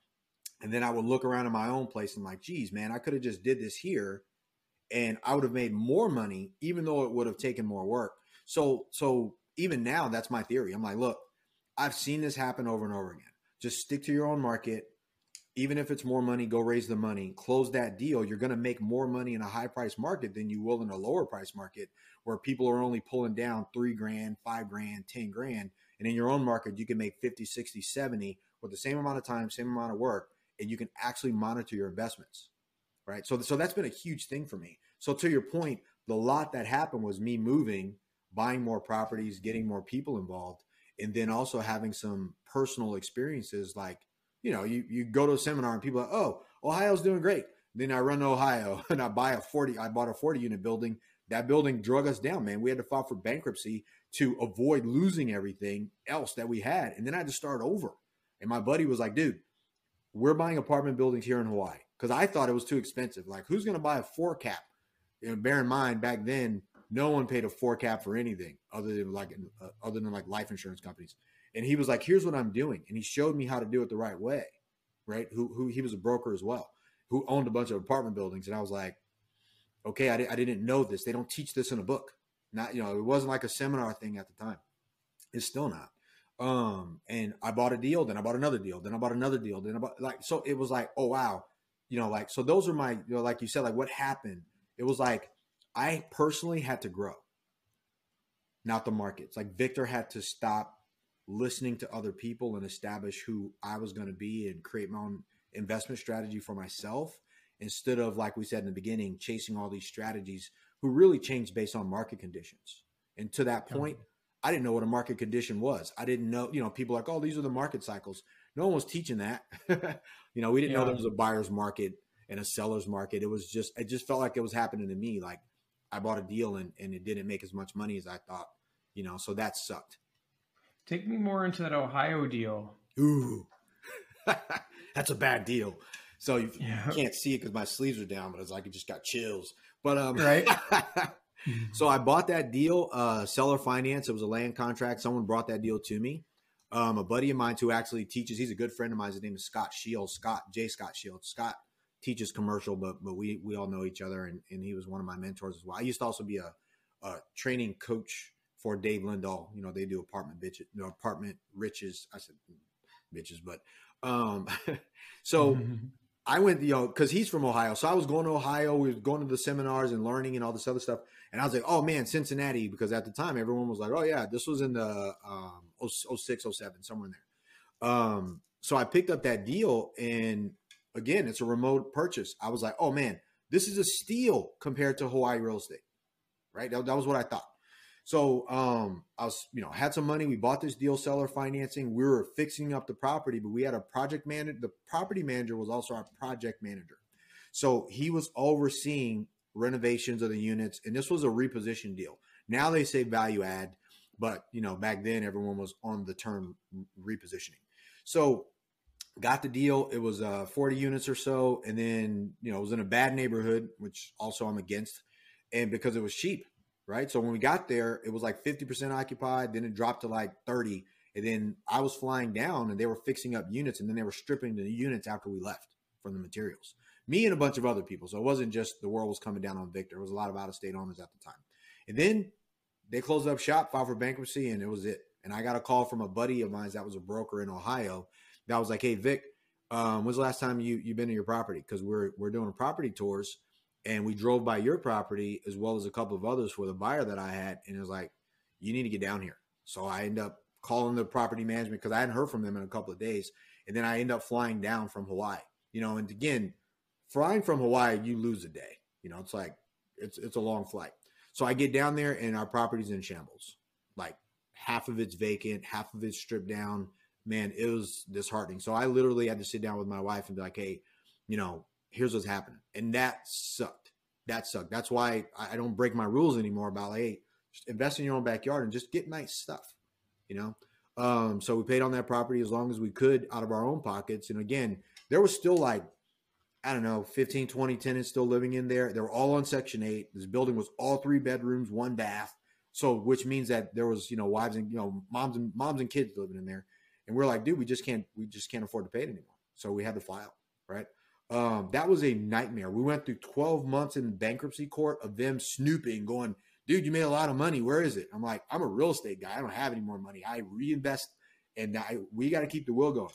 And then I would look around in my own place and like, geez, man, I could have just did this here and I would have made more money, even though it would have taken more work. So, so even now, that's my theory. I'm like, look, I've seen this happen over and over again. Just stick to your own market. Even if it's more money, go raise the money, close that deal. You're going to make more money in a high price market than you will in a lower price market where people are only pulling down three grand, five grand, 10 grand. And in your own market, you can make 50, 60, 70 with the same amount of time, same amount of work, and you can actually monitor your investments right? So, so that's been a huge thing for me. So to your point, the lot that happened was me moving, buying more properties, getting more people involved, and then also having some personal experiences. Like, you know, you you go to a seminar and people are, oh, Ohio's doing great. Then I run to Ohio and I buy a 40, I bought a 40 unit building. That building drug us down, man. We had to file for bankruptcy to avoid losing everything else that we had. And then I had to start over. And my buddy was like, dude, we're buying apartment buildings here in Hawaii because I thought it was too expensive. Like, who's going to buy a four cap? You know, bear in mind, back then, no one paid a four cap for anything other than like uh, other than like life insurance companies. And he was like, "Here's what I'm doing," and he showed me how to do it the right way. Right? Who who he was a broker as well, who owned a bunch of apartment buildings, and I was like, "Okay, I, I didn't know this. They don't teach this in a book. Not you know, it wasn't like a seminar thing at the time. It's still not." Um, and I bought a deal, then I bought another deal, then I bought another deal, then I bought like so it was like, oh wow, you know, like so those are my, you know, like you said, like what happened. It was like I personally had to grow, not the markets. Like Victor had to stop listening to other people and establish who I was going to be and create my own investment strategy for myself instead of like we said in the beginning chasing all these strategies who really changed based on market conditions. And to that point i didn't know what a market condition was. I didn't know you know people like oh these are the market cycles no one was teaching that. you know, we didn't yeah. know there was a buyer's market and a seller's market. It was just, it just felt like it was happening to me. Like I bought a deal and, and it didn't make as much money as I thought, you know, so that sucked. Take me more into that Ohio deal. Ooh, that's a bad deal. So you, yeah. you can't see it because my sleeves are down, but it's like it just got chills. But um, right. so I bought that deal, uh, seller finance. It was a land contract. Someone brought that deal to me. Um, a buddy of mine who actually teaches. He's a good friend of mine. His name is Scott Shields. Scott J. Scott Shields. Scott teaches commercial, but but we we all know each other, and, and he was one of my mentors as well. I used to also be a, a training coach for Dave Lindahl. You know, they do apartment bitches, you know, apartment riches. I said bitches, but um, so I went, you know, because he's from Ohio. So I was going to Ohio. We were going to the seminars and learning and all this other stuff. And I was like, oh man, Cincinnati, because at the time everyone was like, oh yeah, this was in the um, 06, 07, somewhere in there. Um, so I picked up that deal. And again, it's a remote purchase. I was like, oh man, this is a steal compared to Hawaii real estate. Right. That, that was what I thought. So um, I was, you know, had some money. We bought this deal seller financing. We were fixing up the property, but we had a project manager. The property manager was also our project manager. So he was overseeing renovations of the units, and this was a reposition deal. Now they say value add, but you know, back then everyone was on the term repositioning. So got the deal. It was uh, 40 units or so, and then you know, it was in a bad neighborhood, which also I'm against, and because it was cheap right? So when we got there, it was like 50% occupied, then it dropped to like 30. And then I was flying down and they were fixing up units and then they were stripping the units after we left from the materials. Me and a bunch of other people. So it wasn't just the world was coming down on Victor. It was a lot of out of state owners at the time. And then they closed up shop, filed for bankruptcy, and it was it. And I got a call from a buddy of mine that was a broker in Ohio that was like, Hey Vic, um, when's the last time you you've been to your property? Because we're we're doing a property tours and we drove by your property as well as a couple of others for the buyer that I had, and it was like, you need to get down here. So I end up calling the property management because I hadn't heard from them in a couple of days, and then I end up flying down from Hawaii. You know, and again, flying from Hawaii, you lose a day. You know, it's like it's it's a long flight. So I get down there, and our property's in shambles. Like half of it's vacant, half of it's stripped down. Man, it was disheartening. So I literally had to sit down with my wife and be like, hey, you know, here's what's happening. And that sucked. That sucked. That's why I don't break my rules anymore about like, hey, invest in your own backyard and just get nice stuff, you know? Um, so we paid on that property as long as we could out of our own pockets. And again, there was still like, I don't know, 15, 20 tenants still living in there. They were all on Section 8. This building was all three bedrooms, one bath. So, which means that there was, you know, wives and, you know, moms and moms and kids living in there. And we're like, dude, we just can't, we just can't afford to pay it anymore. So we had to file, right? Um, that was a nightmare. We went through 12 months in bankruptcy court of them snooping, going, dude, you made a lot of money. Where is it? I'm like, I'm a real estate guy. I don't have any more money. I reinvest and I, we got to keep the will going.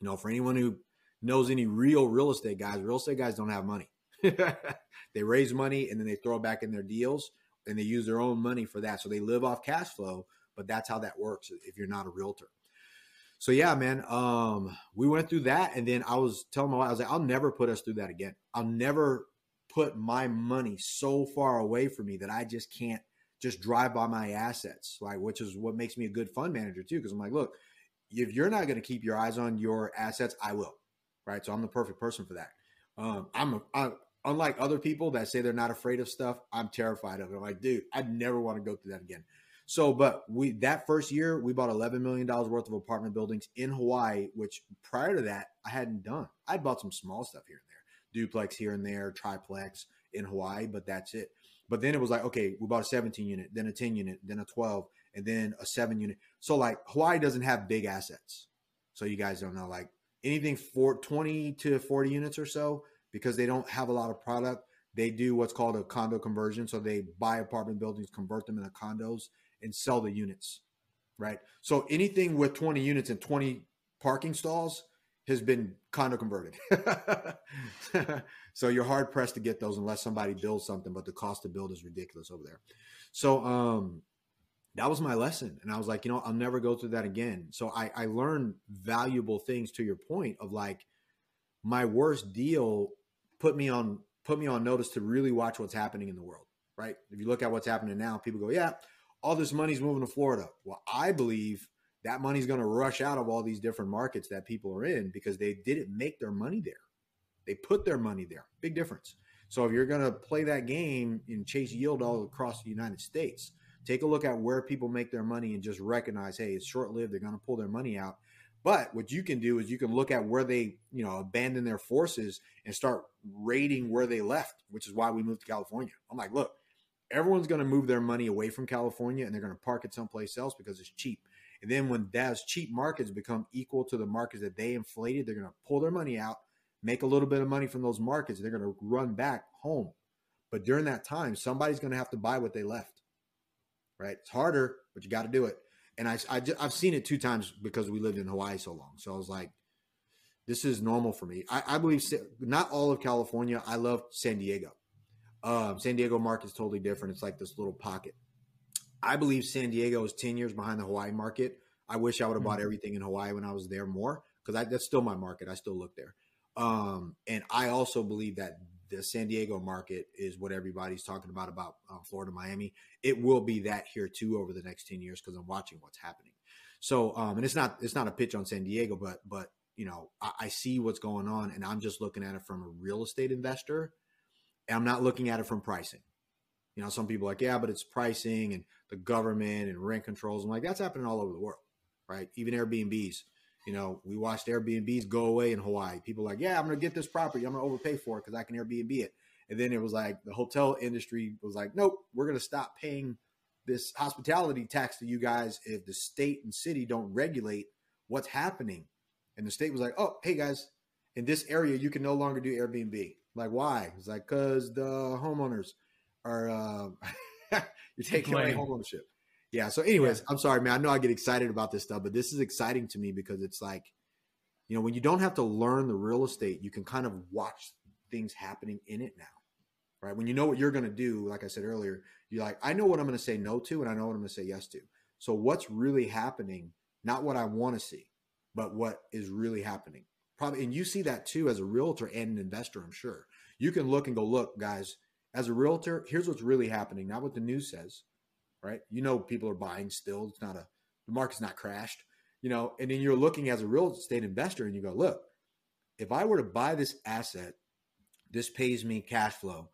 You know, for anyone who knows any real real estate guys, real estate guys don't have money. they raise money and then they throw it back in their deals and they use their own money for that. So they live off cash flow, but that's how that works if you're not a realtor so yeah, man, um, we went through that, and then I was telling my wife, I was like, I'll never put us through that again. I'll never put my money so far away from me that I just can't just drive by my assets, right? Which is what makes me a good fund manager too, because I'm like, look, if you're not going to keep your eyes on your assets, I will, right? So I'm the perfect person for that. Um, I'm, a, I, unlike other people that say they're not afraid of stuff. I'm terrified of it. I'm like, dude, I'd never want to go through that again. So, but we that first year we bought eleven million dollars worth of apartment buildings in Hawaii, which prior to that I hadn't done. I'd bought some small stuff here and there, duplex here and there, triplex in Hawaii, but that's it. But then it was like, okay, we bought a 17 unit, then a 10 unit, then a 12, and then a seven unit. So like Hawaii doesn't have big assets. So you guys don't know like anything for 20 to 40 units or so because they don't have a lot of product. They do what's called a condo conversion. So they buy apartment buildings, convert them into condos, and sell the units, right? So anything with 20 units and 20 parking stalls has been condo converted. so you're hard pressed to get those unless somebody builds something, but the cost to build is ridiculous over there. So um, that was my lesson. And I was like, you know, I'll never go through that again. So I, I learned valuable things to your point of like my worst deal put me on put me on notice to really watch what's happening in the world. Right. If you look at what's happening now, people go, yeah, all this money's moving to Florida. Well, I believe that money's going to rush out of all these different markets that people are in because they didn't make their money there. They put their money there. Big difference. So if you're going to play that game and chase yield all across the United States, take a look at where people make their money and just recognize, hey, it's short lived. They're going to pull their money out. But what you can do is you can look at where they, you know, abandon their forces and start rating where they left, which is why we moved to California. I'm like, look, everyone's going to move their money away from California and they're going to park it someplace else because it's cheap. And then when those cheap markets become equal to the markets that they inflated, they're going to pull their money out, make a little bit of money from those markets, and they're going to run back home. But during that time, somebody's going to have to buy what they left. Right? It's harder, but you got to do it. And I, I have seen it two times because we lived in Hawaii so long. So I was like, this is normal for me. I, I believe not all of California. I love San Diego. Um, San Diego market is totally different. It's like this little pocket. I believe San Diego is 10 years behind the Hawaii market. I wish I would have bought mm-hmm. everything in Hawaii when I was there more because that's still my market. I still look there. Um, and I also believe that the San Diego market is what everybody's talking about about uh, Florida, Miami. It will be that here too over the next 10 years because I'm watching what's happening. So, um, and it's not it's not a pitch on San Diego, but but you know I, I see what's going on, and I'm just looking at it from a real estate investor. And I'm not looking at it from pricing. You know, some people like, yeah, but it's pricing and the government and rent controls. I'm like, that's happening all over the world, right? Even Airbnbs. You know, we watched Airbnbs go away in Hawaii. People like, yeah, I'm going to get this property. I'm going to overpay for it because I can Airbnb it. And then it was like the hotel industry was like, nope, we're going to stop paying this hospitality tax to you guys if the state and city don't regulate what's happening. And the state was like, oh, hey guys, in this area you can no longer do Airbnb. Like, why? It's like because the homeowners are uh, you're taking away home ownership. Yeah. So, anyways, yeah. I'm sorry, man. I know I get excited about this stuff, but this is exciting to me because it's like, you know, when you don't have to learn the real estate, you can kind of watch things happening in it now, right? When you know what you're going to do, like I said earlier, you're like, I know what I'm going to say no to, and I know what I'm going to say yes to. So, what's really happening? Not what I want to see, but what is really happening. Probably, and you see that too as a realtor and an investor. I'm sure you can look and go, look, guys as a realtor, here's what's really happening, not what the news says, right? You know, people are buying still. It's not a, the market's not crashed, you know, and then you're looking as a real estate investor and you go, look, if I were to buy this asset, this pays me cash flow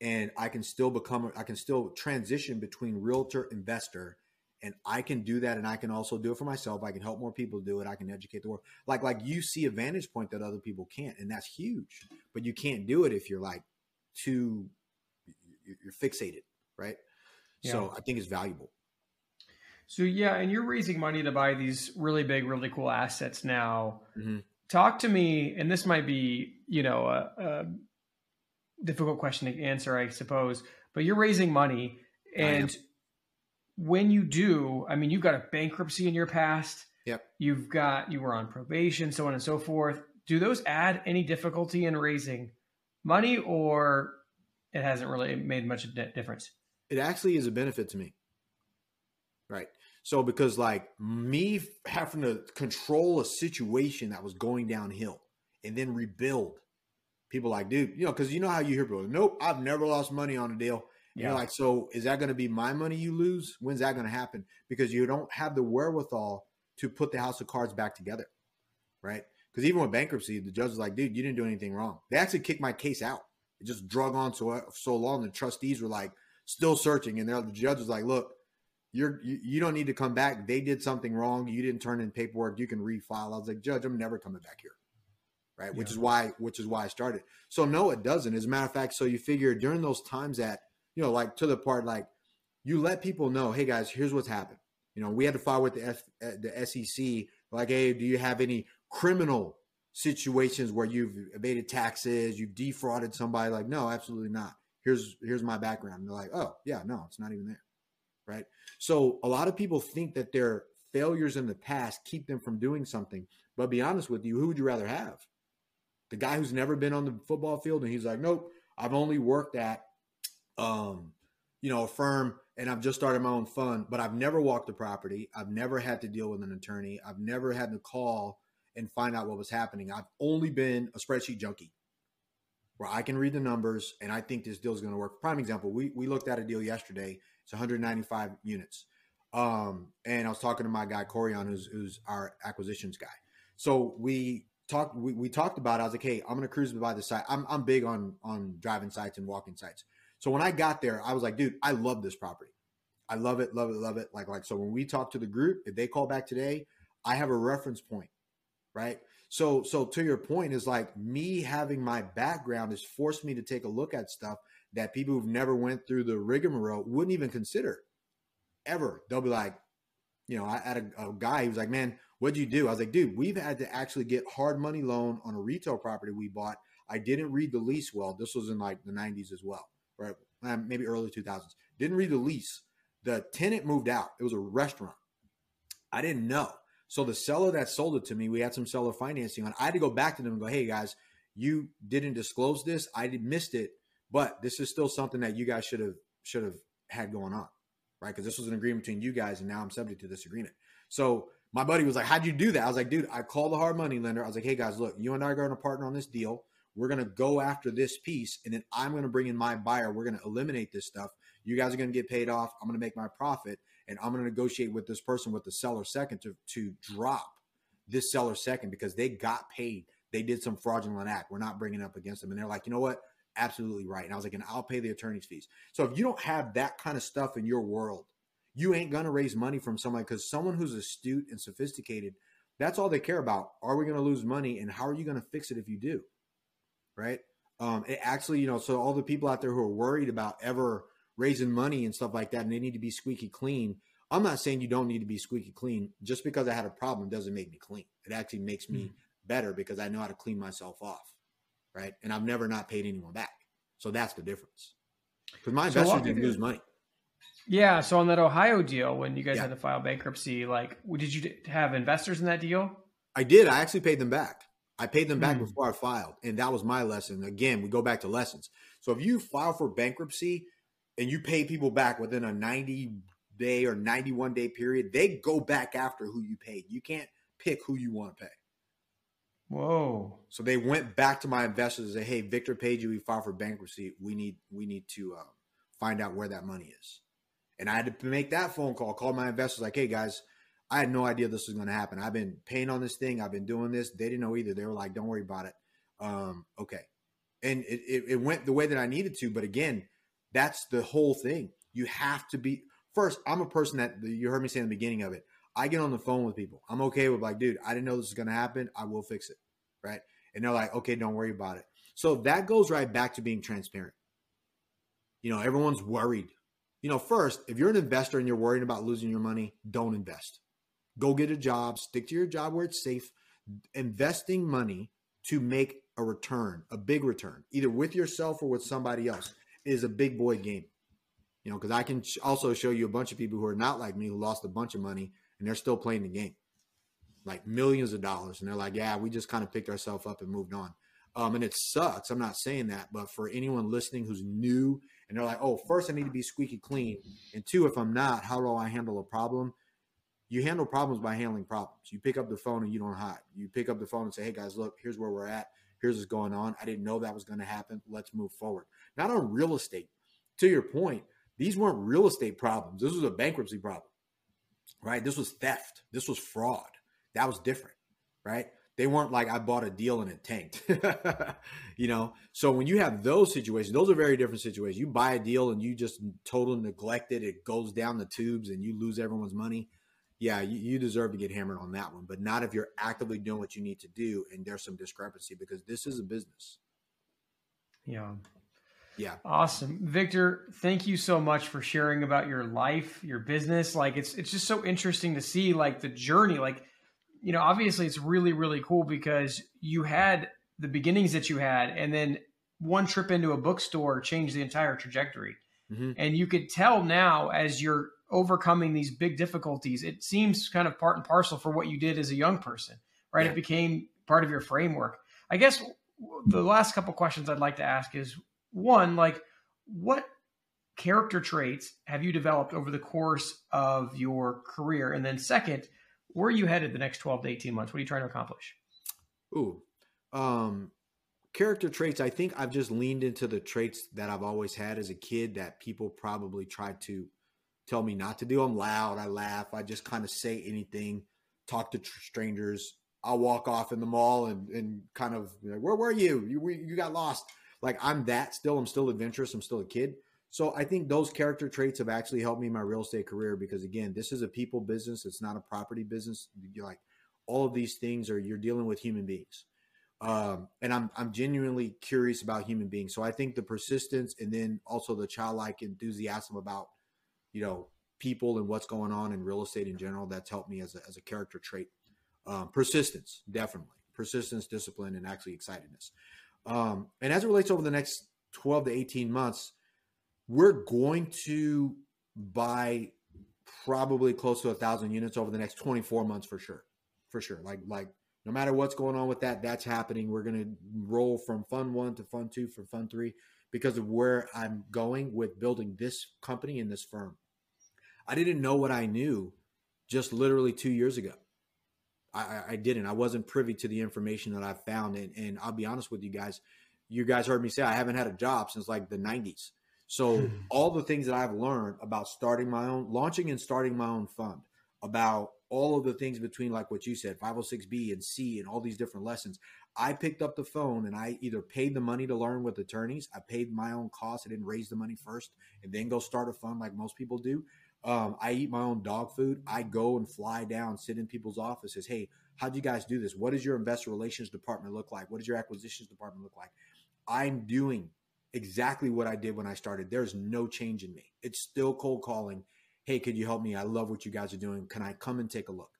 and I can still become, I can still transition between realtor investor and I can do that and I can also do it for myself. I can help more people do it. I can educate the world. Like like you see a vantage point that other people can't and that's huge. But you can't do it if you're like too you're fixated, right? Yeah. So I think it's valuable. So yeah, and you're raising money to buy these really big, really cool assets now. Mm-hmm. Talk to me, and this might be, you know, a, a, difficult question to answer, I suppose. But you're raising money, and when you do, I mean, you've got a bankruptcy in your past. Yep. You've got you were on probation, so on and so forth. Do those add any difficulty in raising money, or it hasn't really made much difference. It actually is a benefit to me. Right. So because like me having to control a situation that was going downhill and then rebuild, people like, dude, you know, because you know how you hear people, nope, I've never lost money on a deal. Yeah. You're like, so is that going to be my money you lose? When's that going to happen? Because you don't have the wherewithal to put the house of cards back together, right? Because even with bankruptcy, the judge is like, dude, you didn't do anything wrong. They actually kicked my case out. It just drug on so so long. The trustees were like still searching, and the judge was like, "Look, you're you, you, don't need to come back. They did something wrong. You didn't turn in paperwork. You can refile." I was like, "Judge, I'm never coming back here." Right, yeah. which is why which is why I started. So no, it doesn't. As a matter of fact, so you figure during those times that you know, like to the part like you let people know, hey guys, here's what's happened. You know, we had to file with the F, uh, the SEC, like, hey, do you have any criminal situations where you've evaded taxes, you've defrauded somebody. Like, no, absolutely not. Here's here's my background. And they're like, oh yeah, no, it's not even there, right? So a lot of people think that their failures in the past keep them from doing something. But be honest with you, who would you rather have? The guy who's never been on the football field and he's like, nope, I've only worked at, um, you know, a firm and I've just started my own fund, but I've never walked a property. I've never had to deal with an attorney. I've never had to call and find out what was happening. I've only been a spreadsheet junkie where I can read the numbers and I think this deal is going to work. Prime example, we, we looked at a deal yesterday. It's 195 units. Um, and I was talking to my guy, Corian, who's, who's our acquisitions guy. So we talked, we, we talked about, it. I was like, Hey, I'm going to cruise by the site. I'm, I'm big on, on driving sites and walking sites. So when I got there, I was like, dude, I love this property. I love it, love it, love it. Like, like, so when we talk to the group, if they call back today, I have a reference point right? So, so to your point is like me having my background has forced me to take a look at stuff that people who've never went through the rigmarole wouldn't even consider ever. They'll be like, you know, I had a, a guy, he was like, man, what'd you do? I was like, dude, we've had to actually get hard money loan on a retail property we bought. I didn't read the lease well. This was in like the 90s as well, right? Um, maybe early 2000s. Didn't read the lease. The tenant moved out. It was a restaurant. I didn't know. So the seller that sold it to me, we had some seller financing on. I had to go back to them and go, hey guys, you didn't disclose this. I missed it, but this is still something that you guys should have should have had going on, right? Because this was an agreement between you guys, and now I'm subject to this agreement. So my buddy was like, "How'd you do that?" I was like, "Dude, I called the hard money lender. I was like, hey guys, look, you and I are going to partner on this deal. We're going to go after this piece, and then I'm going to bring in my buyer. We're going to eliminate this stuff. You guys are going to get paid off. I'm going to make my profit, and I'm going to negotiate with this person with the seller second to to drop this seller second because they got paid. They did some fraudulent act. We're not bringing up against them, and they're like, you know what? Absolutely right. And I was like, and I'll pay the attorney's fees. So if you don't have that kind of stuff in your world, you ain't gonna raise money from somebody because someone who's astute and sophisticated, that's all they care about. Are we gonna lose money, and how are you gonna fix it if you do? Right? Um, it actually, you know, so all the people out there who are worried about ever raising money and stuff like that, and they need to be squeaky clean. I'm not saying you don't need to be squeaky clean. Just because I had a problem doesn't make me clean. It actually makes me mm. better because I know how to clean myself off, right? And I've never not paid anyone back. So that's the difference. Because my investors so didn't lose money. Yeah. So on that Ohio deal, when you guys yeah. had to file bankruptcy, like, did you have investors in that deal? I did. I actually paid them back. I paid them back mm. before I filed, and that was my lesson. Again, we go back to lessons. So if you file for bankruptcy and you pay people back within a 90 day or 91 day period, they go back after who you paid. You can't pick who you want to pay. Whoa! So they went back to my investors and said, "Hey, Victor paid you. We filed for bankruptcy. We need we need to uh, find out where that money is." And I had to make that phone call, call my investors like, hey guys, I had no idea this was going to happen. I've been paying on this thing. I've been doing this. They didn't know either. They were like, don't worry about it. Um, okay. And it, it, it went the way that I needed to. But again, that's the whole thing. You have to be first. I'm a person that you heard me say in the beginning of it. I get on the phone with people. I'm okay with like, dude, I didn't know this was going to happen. I will fix it. Right. And they're like, okay, don't worry about it. So that goes right back to being transparent. You know, everyone's worried you know, first, if you're an investor and you're worried about losing your money, don't invest. Go get a job, stick to your job where it's safe. Investing money to make a return, a big return, either with yourself or with somebody else, is a big boy game. You know, because I can also show you a bunch of people who are not like me who lost a bunch of money and they're still playing the game, like millions of dollars, and they're like, "Yeah, we just kind of picked ourselves up and moved on." Um, and it sucks. I'm not saying that, but for anyone listening who's new and they're like, oh, first I need to be squeaky clean, and two, if I'm not, how do I handle a problem? You handle problems by handling problems. You pick up the phone and you don't hide. You pick up the phone and say, hey guys, look, here's where we're at. Here's what's going on. I didn't know that was going to happen. Let's move forward. Not on real estate. To your point, these weren't real estate problems. This was a bankruptcy problem, right? This was theft. This was fraud. That was different, right? They weren't like I bought a deal and it tanked. you know, so when you have those situations, those are very different situations. You buy a deal and you just totally neglect it, it goes down the tubes and you lose everyone's money. Yeah, you, you deserve to get hammered on that one, but not if you're actively doing what you need to do and there's some discrepancy because this is a business. Yeah. Yeah. Awesome. Victor, thank you so much for sharing about your life, your business. Like it's it's just so interesting to see like the journey. Like you know, obviously it's really, really cool because you had the beginnings that you had, and then one trip into a bookstore changed the entire trajectory. Mm-hmm. And you could tell now as you're overcoming these big difficulties, it seems kind of part and parcel for what you did as a young person, right? Yeah. It became part of your framework. I guess the last couple questions I'd like to ask is one, like, what character traits have you developed over the course of your career? And then, second, where are you headed the next 12 to 18 months? What are you trying to accomplish? Ooh, um, character traits. I think I've just leaned into the traits that I've always had as a kid that people probably try to tell me not to do. I'm loud. I laugh. I just kind of say anything, talk to tr- strangers. I'll walk off in the mall and, and kind of, like, where were you? You, you got lost. Like I'm that still. I'm still adventurous. I'm still a kid. So I think those character traits have actually helped me in my real estate career because again, this is a people business. It's not a property business. You're like all of these things are you're dealing with human beings. Um, and I'm I'm genuinely curious about human beings. So I think the persistence and then also the childlike enthusiasm about, you know, people and what's going on in real estate in general, that's helped me as a, as a character trait. Um, persistence, definitely. Persistence, discipline, and actually excitedness. Um, and as it relates over the next 12 to 18 months, we're going to buy probably close to a thousand units over the next 24 months for sure. For sure. Like, like no matter what's going on with that, that's happening. We're going to roll from fund one to fund two for fund three because of where I'm going with building this company and this firm. I didn't know what I knew just literally two years ago. I, I didn't. I wasn't privy to the information that I found. And, and I'll be honest with you guys. You guys heard me say I haven't had a job since like the 90s. So hmm. all the things that I've learned about starting my own, launching and starting my own fund, about all of the things between like what you said, 506B and C and all these different lessons. I picked up the phone and I either paid the money to learn with attorneys. I paid my own costs. I didn't raise the money first and then go start a fund like most people do. Um, I eat my own dog food. I go and fly down, sit in people's offices. Hey, how do you guys do this? What does your investor relations department look like? What does your acquisitions department look like? I'm doing exactly what I did when I started. There's no change in me. It's still cold calling. Hey, could you help me? I love what you guys are doing. Can I come and take a look?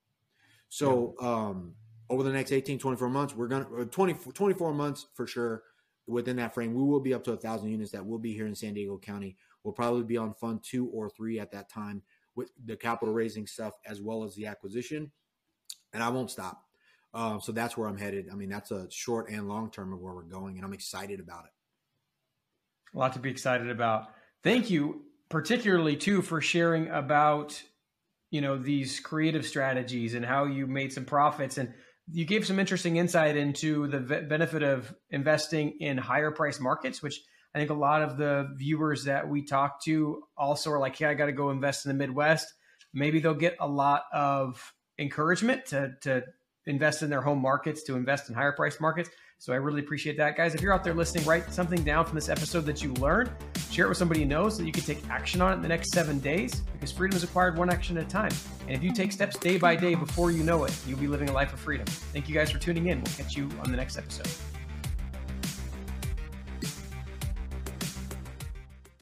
So, um, over the next 18, 24 months, we're going to, uh, 20, 24 months for sure. Within that frame, we will be up to a thousand units that will be here in San Diego County. We'll probably be on fund two or three at that time with the capital raising stuff as well as the acquisition. And I won't stop. Um, so that's where I'm headed. I mean, that's a short and long term of where we're going, and I'm excited about it a lot to be excited about. Thank you, particularly too, for sharing about you know these creative strategies and how you made some profits and you gave some interesting insight into the benefit of investing in higher price markets which i think a lot of the viewers that we talk to also are like hey i got to go invest in the midwest maybe they'll get a lot of encouragement to, to invest in their home markets to invest in higher price markets so I really appreciate that, guys. If you're out there listening, write something down from this episode that you learned. Share it with somebody you know so that you can take action on it in the next seven days because freedom is acquired one action at a time. And if you take steps day by day before you know it, you'll be living a life of freedom. Thank you guys for tuning in. We'll catch you on the next episode.